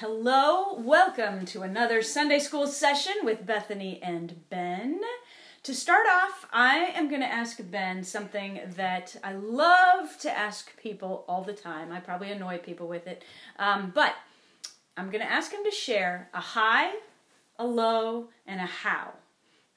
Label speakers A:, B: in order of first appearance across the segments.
A: Hello, welcome to another Sunday school session with Bethany and Ben. To start off, I am going to ask Ben something that I love to ask people all the time. I probably annoy people with it, um, but I'm going to ask him to share a high, a low, and a how.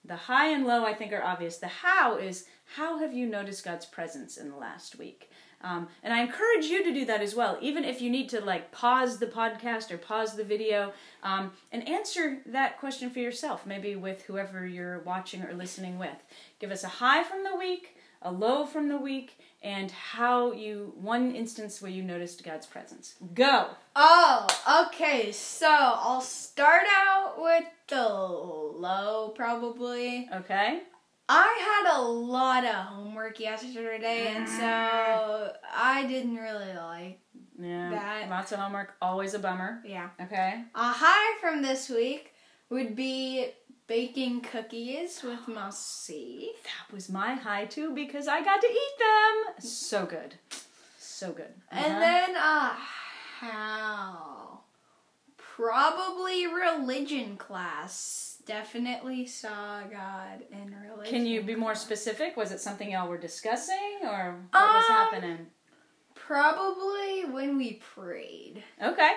A: The high and low, I think, are obvious. The how is how have you noticed God's presence in the last week? Um, and I encourage you to do that as well, even if you need to like pause the podcast or pause the video um, and answer that question for yourself, maybe with whoever you're watching or listening with. Give us a high from the week, a low from the week, and how you, one instance where you noticed God's presence. Go!
B: Oh, okay. So I'll start out with the low, probably.
A: Okay?
B: I had a lot of homework yesterday, and so mm-hmm. I didn't really like.
A: Yeah.
B: That-
A: Lots of homework, always a bummer.
B: Yeah.
A: Okay?
B: A high from this week would be baking cookies with Mousy.
A: That was my high too because I got to eat them. So good. So good. Uh-huh.
B: And then uh how? Probably religion class. Definitely saw God in religion.
A: Can you be more specific? Was it something y'all were discussing or what was
B: Um,
A: happening?
B: Probably when we prayed.
A: Okay.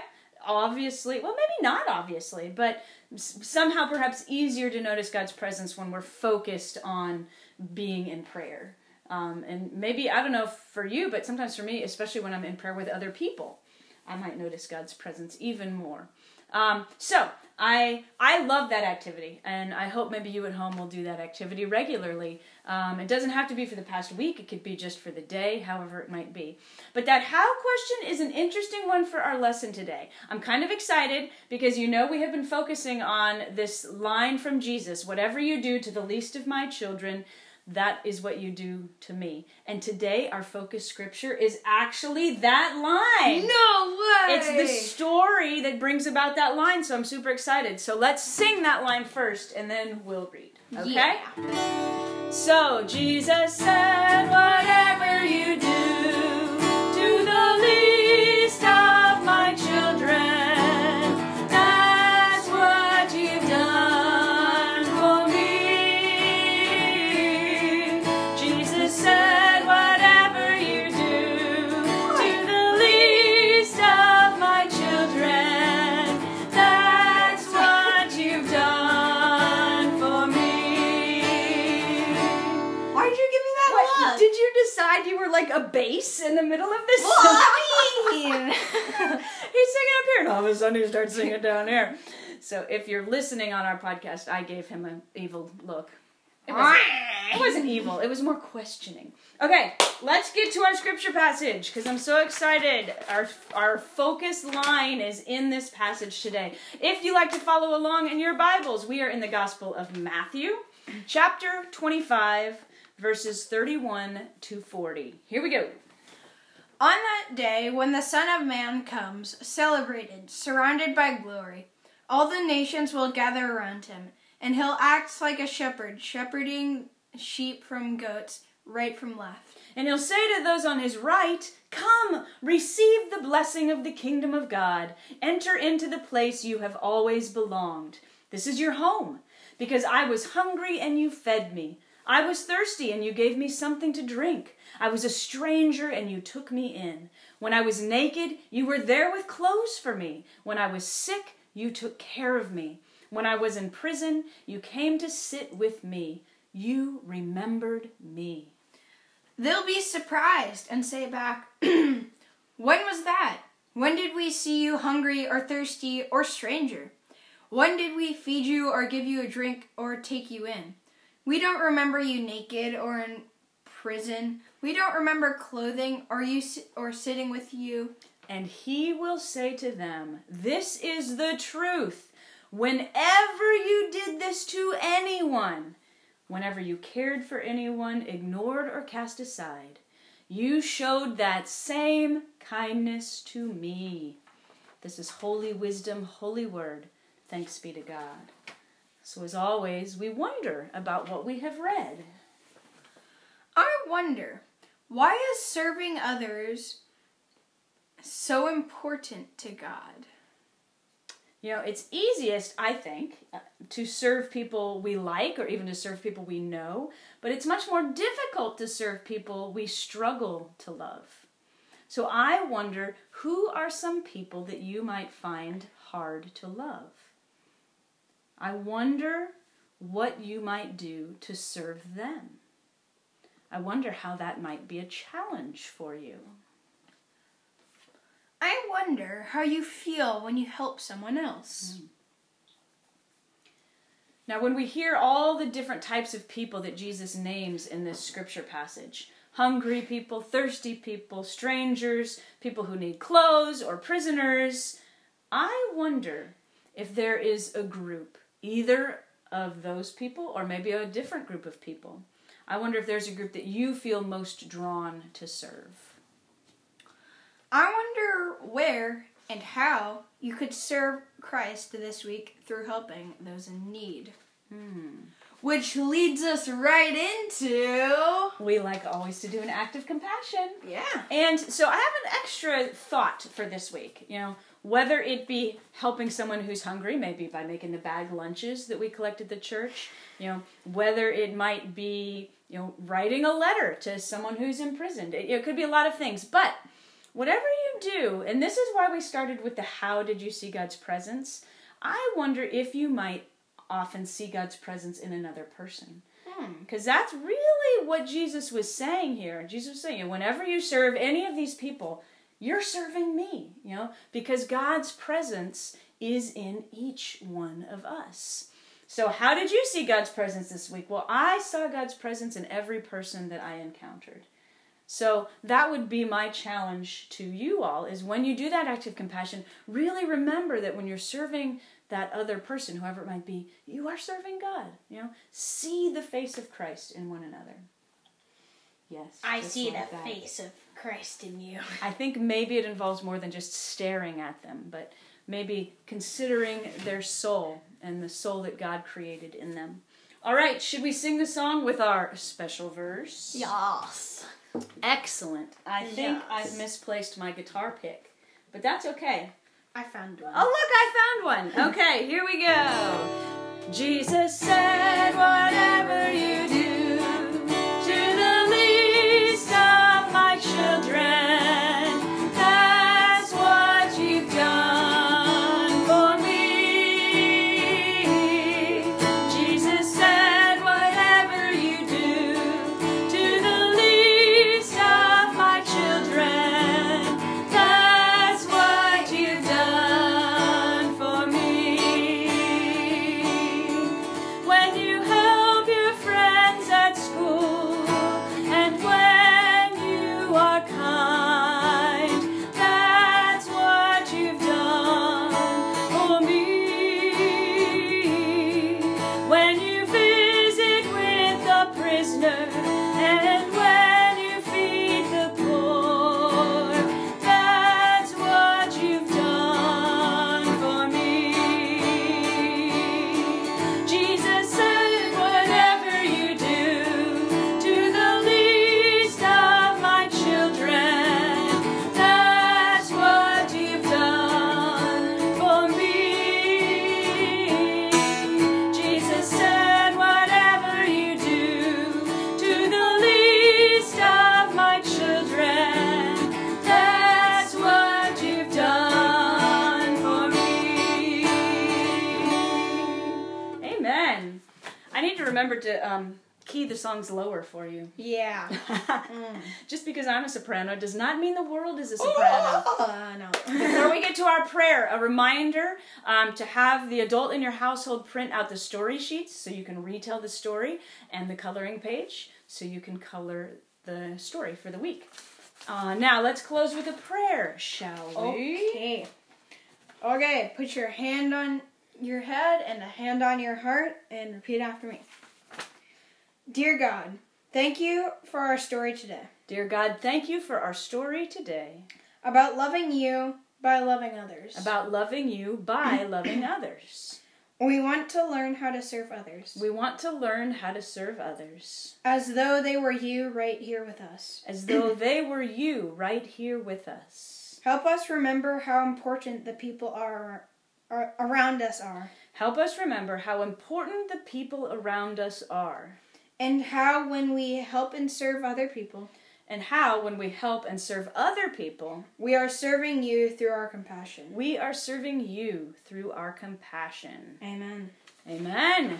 A: Obviously, well, maybe not obviously, but somehow perhaps easier to notice God's presence when we're focused on being in prayer. Um, and maybe, I don't know for you, but sometimes for me, especially when I'm in prayer with other people, I might notice God's presence even more. Um, so I I love that activity, and I hope maybe you at home will do that activity regularly. Um, it doesn't have to be for the past week; it could be just for the day, however it might be. But that how question is an interesting one for our lesson today. I'm kind of excited because you know we have been focusing on this line from Jesus: "Whatever you do to the least of my children." That is what you do to me. And today, our focus scripture is actually that line.
B: No way!
A: It's the story that brings about that line, so I'm super excited. So let's sing that line first, and then we'll read. Okay?
B: Yeah.
A: So Jesus said, Whatever you do a bass in the middle of this?
B: Well, I mean,
A: He's singing up here, and all of a sudden he starts singing down here. So if you're listening on our podcast, I gave him an evil look. It wasn't, it wasn't evil. It was more questioning. Okay, let's get to our scripture passage because I'm so excited. Our our focus line is in this passage today. If you like to follow along in your Bibles, we are in the Gospel of Matthew, chapter 25, verses 31 to 40. Here we go.
B: On that day, when the Son of Man comes, celebrated, surrounded by glory, all the nations will gather around him, and he'll act like a shepherd, shepherding sheep from goats, right from left.
A: And he'll say to those on his right, Come, receive the blessing of the kingdom of God. Enter into the place you have always belonged. This is your home, because I was hungry and you fed me. I was thirsty and you gave me something to drink. I was a stranger and you took me in. When I was naked, you were there with clothes for me. When I was sick, you took care of me. When I was in prison, you came to sit with me. You remembered me.
B: They'll be surprised and say back, When was that? When did we see you hungry or thirsty or stranger? When did we feed you or give you a drink or take you in? We don't remember you naked or in prison. We don't remember clothing or you or sitting with you.
A: And he will say to them, This is the truth. Whenever you did this to anyone, whenever you cared for anyone, ignored or cast aside, you showed that same kindness to me. This is holy wisdom, holy word. Thanks be to God. So, as always, we wonder about what we have read.
B: I wonder, why is serving others so important to God?
A: You know, it's easiest, I think, uh, to serve people we like or even to serve people we know, but it's much more difficult to serve people we struggle to love. So I wonder who are some people that you might find hard to love? I wonder what you might do to serve them. I wonder how that might be a challenge for you.
B: I wonder how you feel when you help someone else. Hmm.
A: Now, when we hear all the different types of people that Jesus names in this scripture passage hungry people, thirsty people, strangers, people who need clothes, or prisoners I wonder if there is a group, either of those people or maybe a different group of people. I wonder if there's a group that you feel most drawn to serve.
B: I wonder where and how you could serve Christ this week through helping those in need. Hmm. Which leads us right into.
A: We like always to do an act of compassion.
B: Yeah.
A: And so I have an extra thought for this week. You know, whether it be helping someone who's hungry, maybe by making the bag lunches that we collect at the church, you know, whether it might be, you know, writing a letter to someone who's imprisoned. It, it could be a lot of things. But whatever you do, and this is why we started with the how did you see God's presence, I wonder if you might often see God's presence in another person. Hmm. Because that's really what Jesus was saying here. Jesus was saying, whenever you serve any of these people, you're serving me, you know, because God's presence is in each one of us. So, how did you see God's presence this week? Well, I saw God's presence in every person that I encountered. So, that would be my challenge to you all is when you do that act of compassion, really remember that when you're serving that other person, whoever it might be, you are serving God. You know, see the face of Christ in one another. Yes.
C: I see
A: like
C: the
A: that.
C: face of Christ in you.
A: I think maybe it involves more than just staring at them, but maybe considering their soul and the soul that God created in them. All right, should we sing the song with our special verse?
C: Yes.
A: Excellent. I think
C: Yes.
A: I've misplaced my guitar pick, but that's okay.
B: I found one.
A: Oh, look, I found one. Okay, here we go. Jesus said, remember to um, key the songs lower for you.
B: Yeah.
A: Just because I'm a soprano does not mean the world is a soprano.
B: Oh, no.
A: Before we get to our prayer, a reminder um, to have the adult in your household print out the story sheets so you can retell the story and the coloring page so you can color the story for the week. Uh, now, let's close with a prayer, shall we?
B: Okay. Okay, put your hand on your head and a hand on your heart and repeat after me. Dear God, thank you for our story today
A: Dear God, thank you for our story today
B: about loving you by loving others.
A: about loving you by loving others.
B: we want to learn how to serve others
A: We want to learn how to serve others
B: as though they were you right here with us.
A: as though they were you right here with us.
B: Help us remember how important the people are are, around us are,
A: Help us remember how important the people around us are,
B: and how when we help and serve other people,
A: and how when we help and serve other people,
B: we are serving you through our compassion.
A: we are serving you through our compassion.
B: Amen.
A: Amen.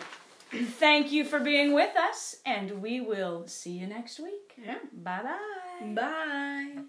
A: Thank you for being with us, and we will see you next week.
B: Yeah.
A: Bye bye.
B: Bye.